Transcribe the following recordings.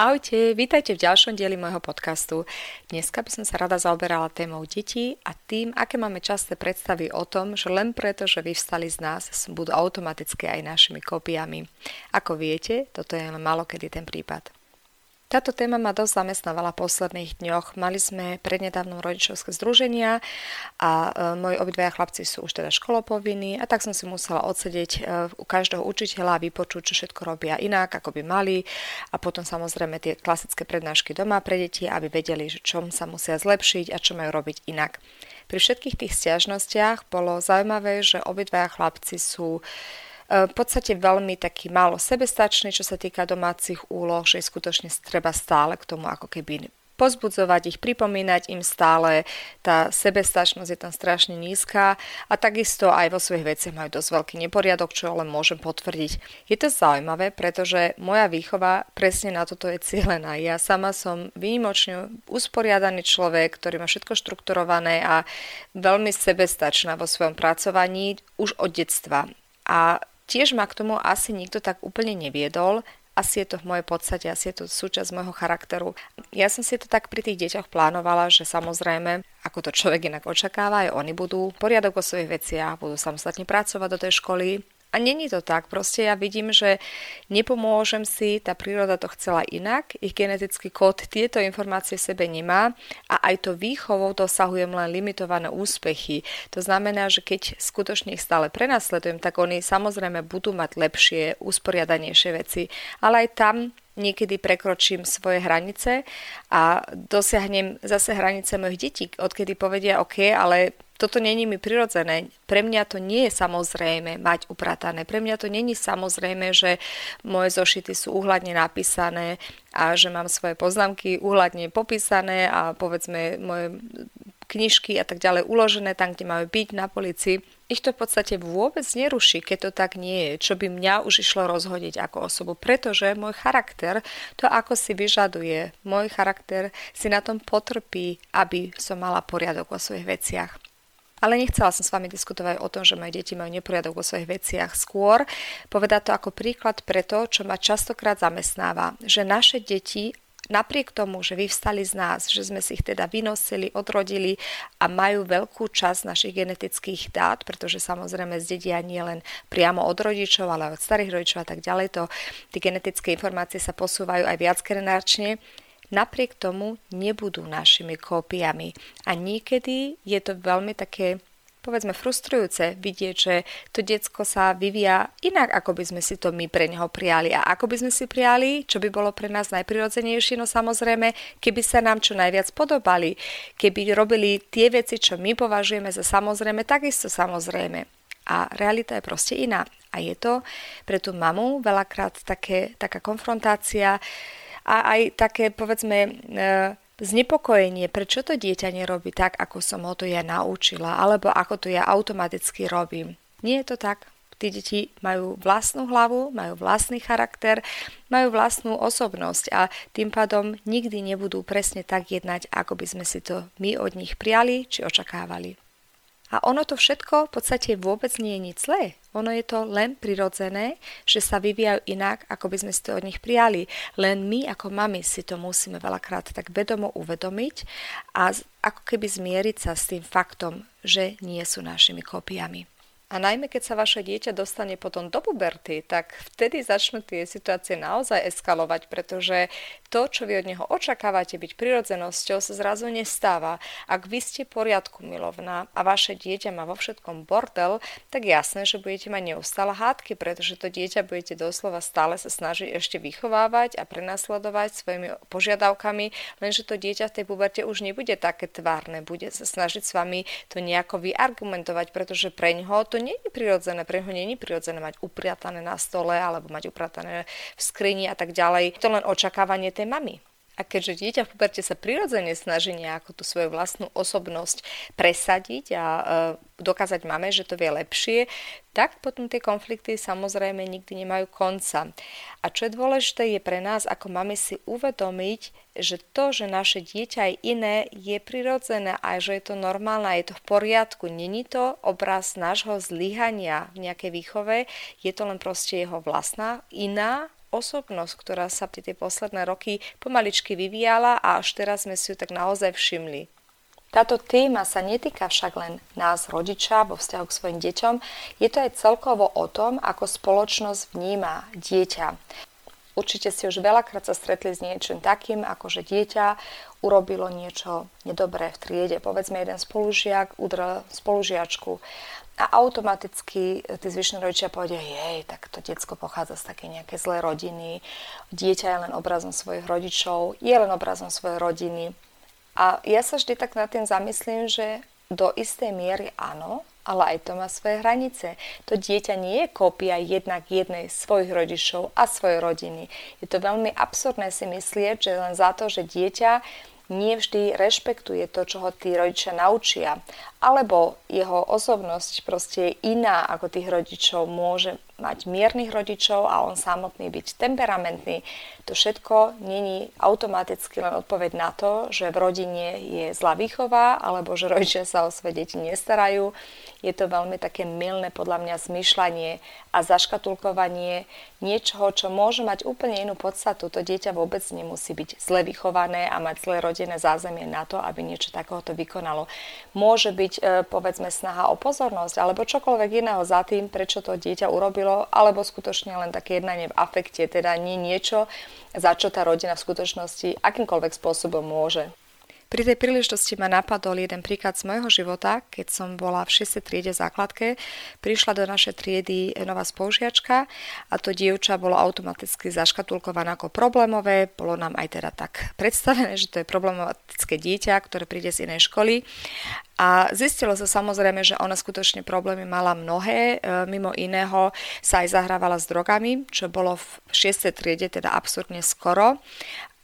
Ahojte, vítajte v ďalšom dieli môjho podcastu. Dneska by som sa rada zaoberala témou detí a tým, aké máme časté predstavy o tom, že len preto, že vyvstali z nás, budú automaticky aj našimi kópiami. Ako viete, toto je len malokedy ten prípad. Táto téma ma dosť zamestnávala v posledných dňoch. Mali sme prednedávnom rodičovské združenia a e, moji obidvaja chlapci sú už teda školopovinní a tak som si musela odsedeť e, u každého učiteľa a vypočuť, čo všetko robia inak, ako by mali a potom samozrejme tie klasické prednášky doma pre deti, aby vedeli, že čom sa musia zlepšiť a čo majú robiť inak. Pri všetkých tých stiažnostiach bolo zaujímavé, že obidvaja chlapci sú v podstate veľmi taký málo sebestačný, čo sa týka domácich úloh, že skutočne treba stále k tomu ako keby pozbudzovať ich, pripomínať im stále, tá sebestačnosť je tam strašne nízka a takisto aj vo svojich veciach majú dosť veľký neporiadok, čo len môžem potvrdiť. Je to zaujímavé, pretože moja výchova presne na toto je cieľená. Ja sama som výnimočne usporiadaný človek, ktorý má všetko štrukturované a veľmi sebestačná vo svojom pracovaní už od detstva. A Tiež ma k tomu asi nikto tak úplne neviedol, asi je to v mojej podstate, asi je to súčasť môjho charakteru. Ja som si to tak pri tých deťoch plánovala, že samozrejme, ako to človek inak očakáva, aj oni budú poriadok vo svojich veciach, budú samostatne pracovať do tej školy, a není to tak, proste ja vidím, že nepomôžem si, tá príroda to chcela inak, ich genetický kód tieto informácie v sebe nemá a aj to výchovou dosahujem len limitované úspechy. To znamená, že keď skutočne ich stále prenasledujem, tak oni samozrejme budú mať lepšie, usporiadanejšie veci, ale aj tam niekedy prekročím svoje hranice a dosiahnem zase hranice mojich detí, odkedy povedia OK, ale toto není mi prirodzené. Pre mňa to nie je samozrejme mať upratané. Pre mňa to není samozrejme, že moje zošity sú uhľadne napísané a že mám svoje poznámky uhľadne popísané a povedzme moje knižky a tak ďalej uložené tam, kde majú byť na polici. Ich to v podstate vôbec neruší, keď to tak nie je, čo by mňa už išlo rozhodiť ako osobu, pretože môj charakter to ako si vyžaduje. Môj charakter si na tom potrpí, aby som mala poriadok vo svojich veciach. Ale nechcela som s vami diskutovať o tom, že moje deti majú neporiadok vo svojich veciach. Skôr povedať to ako príklad pre to, čo ma častokrát zamestnáva, že naše deti napriek tomu, že vyvstali z nás, že sme si ich teda vynosili, odrodili a majú veľkú časť našich genetických dát, pretože samozrejme zdedia nie len priamo od rodičov, ale aj od starých rodičov a tak ďalej, to tie genetické informácie sa posúvajú aj viac generačne, napriek tomu nebudú našimi kópiami. A niekedy je to veľmi také povedzme frustrujúce vidieť, že to decko sa vyvíja inak, ako by sme si to my pre neho prijali. A ako by sme si prijali, čo by bolo pre nás najprirodzenejšie, no samozrejme, keby sa nám čo najviac podobali, keby robili tie veci, čo my považujeme za samozrejme, takisto samozrejme. A realita je proste iná. A je to pre tú mamu veľakrát také, taká konfrontácia, a aj také, povedzme, e, znepokojenie, prečo to dieťa nerobí tak, ako som ho to ja naučila, alebo ako to ja automaticky robím. Nie je to tak. Tí deti majú vlastnú hlavu, majú vlastný charakter, majú vlastnú osobnosť a tým pádom nikdy nebudú presne tak jednať, ako by sme si to my od nich prijali či očakávali. A ono to všetko v podstate vôbec nie je nič zlé. Ono je to len prirodzené, že sa vyvíjajú inak, ako by sme si to od nich prijali. Len my ako mami si to musíme veľakrát tak vedomo uvedomiť a ako keby zmieriť sa s tým faktom, že nie sú našimi kópiami. A najmä keď sa vaše dieťa dostane potom do puberty, tak vtedy začnú tie situácie naozaj eskalovať, pretože to, čo vy od neho očakávate byť prirodzenosťou, sa zrazu nestáva. Ak vy ste poriadku milovná a vaše dieťa má vo všetkom bordel, tak jasné, že budete mať neustále hádky, pretože to dieťa budete doslova stále sa snažiť ešte vychovávať a prenasledovať svojimi požiadavkami, lenže to dieťa v tej puberte už nebude také tvárne, bude sa snažiť s vami to nejako vyargumentovať, pretože pre ňoho to nie je prirodzené, pre ňoho nie je prirodzené mať upriatané na stole alebo mať upratané v skrini a tak ďalej. To len očakávanie tej mamy. A keďže dieťa v puberte sa prirodzene snaží nejako tú svoju vlastnú osobnosť presadiť a e, dokázať mame, že to vie lepšie, tak potom tie konflikty samozrejme nikdy nemajú konca. A čo je dôležité je pre nás ako máme si uvedomiť, že to, že naše dieťa je iné, je prirodzené a že je to normálne, je to v poriadku. Není to obraz nášho zlyhania v nejakej výchove, je to len proste jeho vlastná iná osobnosť, ktorá sa tie posledné roky pomaličky vyvíjala a až teraz sme si ju tak naozaj všimli. Táto téma sa netýka však len nás, rodiča, vo vzťahu k svojim deťom, je to aj celkovo o tom, ako spoločnosť vníma dieťa. Určite ste už veľakrát sa stretli s niečím takým, ako že dieťa urobilo niečo nedobré v triede. Povedzme, jeden spolužiak udrel spolužiačku a automaticky tí zvyšní rodičia povedia, jej, tak to diecko pochádza z také nejaké zlé rodiny, dieťa je len obrazom svojich rodičov, je len obrazom svojej rodiny. A ja sa vždy tak nad tým zamyslím, že do istej miery áno, ale aj to má svoje hranice. To dieťa nie je kópia jednak jednej svojich rodičov a svojej rodiny. Je to veľmi absurdné si myslieť, že len za to, že dieťa nie vždy rešpektuje to, čo ho tí rodičia naučia. Alebo jeho osobnosť proste je iná ako tých rodičov. Môže mať miernych rodičov a on samotný byť temperamentný. To všetko není automaticky len odpoveď na to, že v rodine je zlá výchova alebo že rodičia sa o svoje deti nestarajú. Je to veľmi také milné podľa mňa zmyšľanie a zaškatulkovanie niečoho, čo môže mať úplne inú podstatu. To dieťa vôbec nemusí byť zle vychované a mať zlé rodinné zázemie na to, aby niečo takéhoto vykonalo. Môže byť e, povedzme snaha o pozornosť alebo čokoľvek iného za tým, prečo to dieťa urobilo, alebo skutočne len také jednanie v afekte, teda nie niečo, za čo tá rodina v skutočnosti akýmkoľvek spôsobom môže. Pri tej príležitosti ma napadol jeden príklad z môjho života, keď som bola v 6. triede základke. Prišla do našej triedy nová spolužiačka a to dievča bolo automaticky zaškatulkované ako problémové. Bolo nám aj teda tak predstavené, že to je problematické dieťa, ktoré príde z inej školy. A zistilo sa samozrejme, že ona skutočne problémy mala mnohé. E, mimo iného sa aj zahrávala s drogami, čo bolo v 6. triede teda absurdne skoro.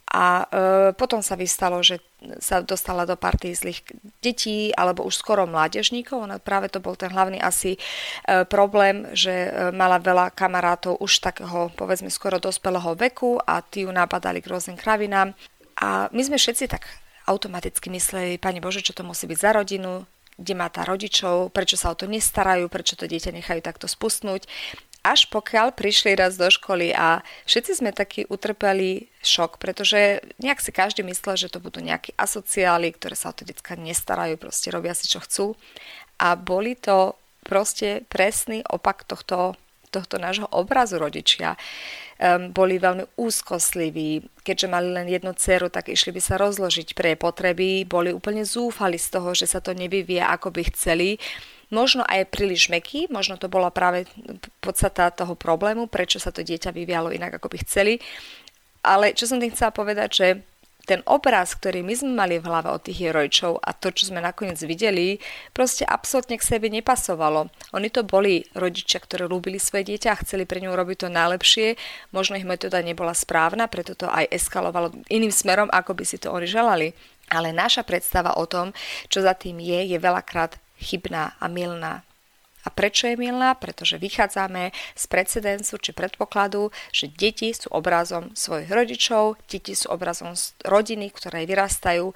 A e, potom sa vystalo, že sa dostala do party zlých detí alebo už skoro mládežníkov. Ona práve to bol ten hlavný asi e, problém, že e, mala veľa kamarátov už takého povedzme skoro dospelého veku a tí ju napadali k rôznym kravinám. A my sme všetci tak automaticky mysleli, Pani Bože, čo to musí byť za rodinu, kde má tá rodičov, prečo sa o to nestarajú, prečo to dieťa nechajú takto spustnúť až pokiaľ prišli raz do školy a všetci sme taký utrpeli šok, pretože nejak si každý myslel, že to budú nejakí asociáli, ktoré sa o to detská nestarajú, proste robia si čo chcú. A boli to proste presný opak tohto, tohto nášho obrazu rodičia. Um, boli veľmi úzkostliví, keďže mali len jednu dceru, tak išli by sa rozložiť pre potreby, boli úplne zúfali z toho, že sa to nevyvie, ako by chceli možno aj príliš meký, možno to bola práve podstata toho problému, prečo sa to dieťa vyvialo inak, ako by chceli. Ale čo som tým chcela povedať, že ten obraz, ktorý my sme mali v hlave od tých rodičov a to, čo sme nakoniec videli, proste absolútne k sebe nepasovalo. Oni to boli rodičia, ktorí ľúbili svoje dieťa a chceli pre ňu robiť to najlepšie. Možno ich metóda nebola správna, preto to aj eskalovalo iným smerom, ako by si to oni želali. Ale naša predstava o tom, čo za tým je, je veľakrát chybná a milná. A prečo je milná? Pretože vychádzame z precedencu či predpokladu, že deti sú obrazom svojich rodičov, deti sú obrazom rodiny, ktoré vyrastajú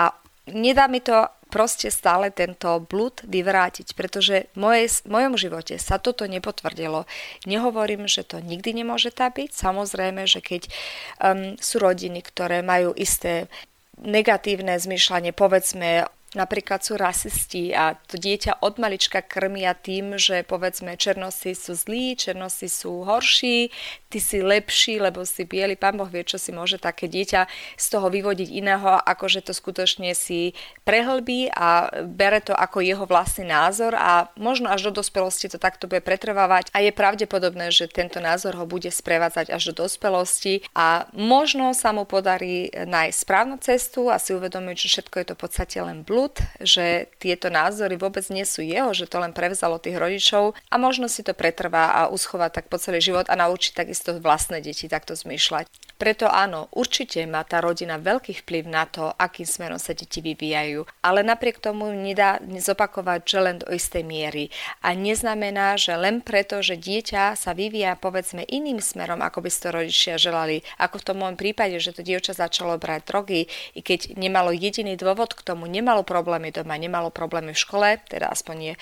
a nedá mi to proste stále tento blúd vyvrátiť, pretože v mojom živote sa toto nepotvrdilo. Nehovorím, že to nikdy nemôže tak byť. Samozrejme, že keď um, sú rodiny, ktoré majú isté negatívne zmýšľanie, povedzme napríklad sú rasisti a to dieťa od malička krmia tým, že povedzme černosy sú zlí, černosy sú horší, ty si lepší, lebo si biely, pán Boh vie, čo si môže také dieťa z toho vyvodiť iného, ako že to skutočne si prehlbí a bere to ako jeho vlastný názor a možno až do dospelosti to takto bude pretrvávať a je pravdepodobné, že tento názor ho bude sprevádzať až do dospelosti a možno sa mu podarí nájsť správnu cestu a si uvedomiť, že všetko je to v podstate len blúd blúd, že tieto názory vôbec nie sú jeho, že to len prevzalo tých rodičov a možno si to pretrvá a uschová tak po celý život a naučí takisto vlastné deti takto zmýšľať. Preto áno, určite má tá rodina veľký vplyv na to, akým smerom sa deti vyvíjajú, ale napriek tomu nedá zopakovať, že len do istej miery. A neznamená, že len preto, že dieťa sa vyvíja povedzme iným smerom, ako by si to rodičia želali, ako v tom môjom prípade, že to dievča začalo brať drogy, i keď nemalo jediný dôvod k tomu, nemalo problémy doma, nemalo problémy v škole, teda aspoň nie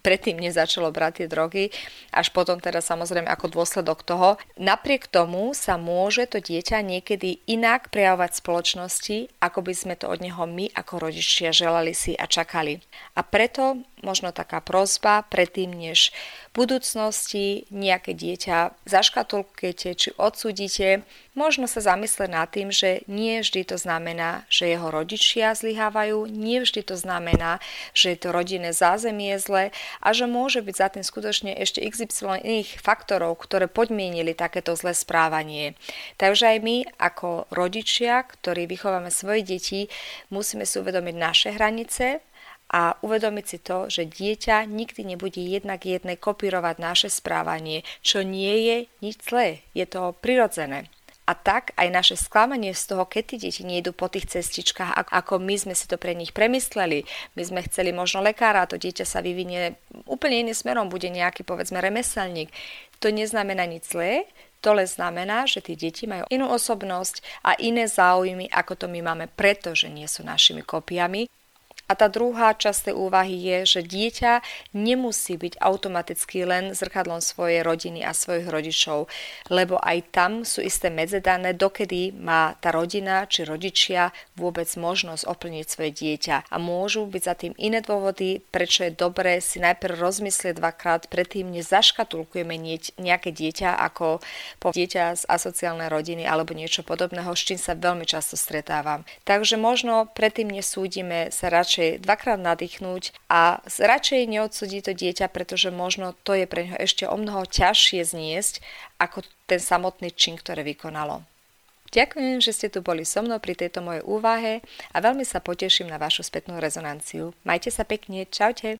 predtým nezačalo brať tie drogy, až potom teda samozrejme ako dôsledok toho. Napriek tomu sa môže to dieťa niekedy inak prejavovať v spoločnosti, ako by sme to od neho my ako rodičia želali si a čakali. A preto možno taká prozba predtým, než v budúcnosti nejaké dieťa zaškatulkujete či odsudíte, možno sa zamyslieť nad tým, že nie vždy to znamená, že jeho rodičia zlyhávajú, nie vždy to znamená, že je to rodinné zázemie zle a že môže byť za tým skutočne ešte XY iných faktorov, ktoré podmienili takéto zlé správanie. Takže aj my ako rodičia, ktorí vychováme svoje deti, musíme si uvedomiť naše hranice, a uvedomiť si to, že dieťa nikdy nebude jednak jednej kopírovať naše správanie, čo nie je nič zlé, je to prirodzené. A tak aj naše sklamanie z toho, keď tí deti nejdu po tých cestičkách, ako my sme si to pre nich premysleli. My sme chceli možno lekára, to dieťa sa vyvinie úplne iným smerom, bude nejaký povedzme remeselník. To neznamená nič zlé, to len znamená, že tí deti majú inú osobnosť a iné záujmy, ako to my máme, pretože nie sú našimi kopiami a tá druhá časť tej úvahy je, že dieťa nemusí byť automaticky len zrkadlom svojej rodiny a svojich rodičov, lebo aj tam sú isté medzedané, dokedy má tá rodina či rodičia vôbec možnosť oplniť svoje dieťa. A môžu byť za tým iné dôvody, prečo je dobré si najprv rozmyslieť dvakrát predtým, než nejaké dieťa ako po dieťa z asociálnej rodiny alebo niečo podobného, s čím sa veľmi často stretávam. Takže možno predtým nesúdime sa radšej radšej dvakrát nadýchnúť a radšej neodsudí to dieťa, pretože možno to je pre neho ešte o mnoho ťažšie zniesť ako ten samotný čin, ktoré vykonalo. Ďakujem, že ste tu boli so mnou pri tejto mojej úvahe a veľmi sa poteším na vašu spätnú rezonanciu. Majte sa pekne, čaute.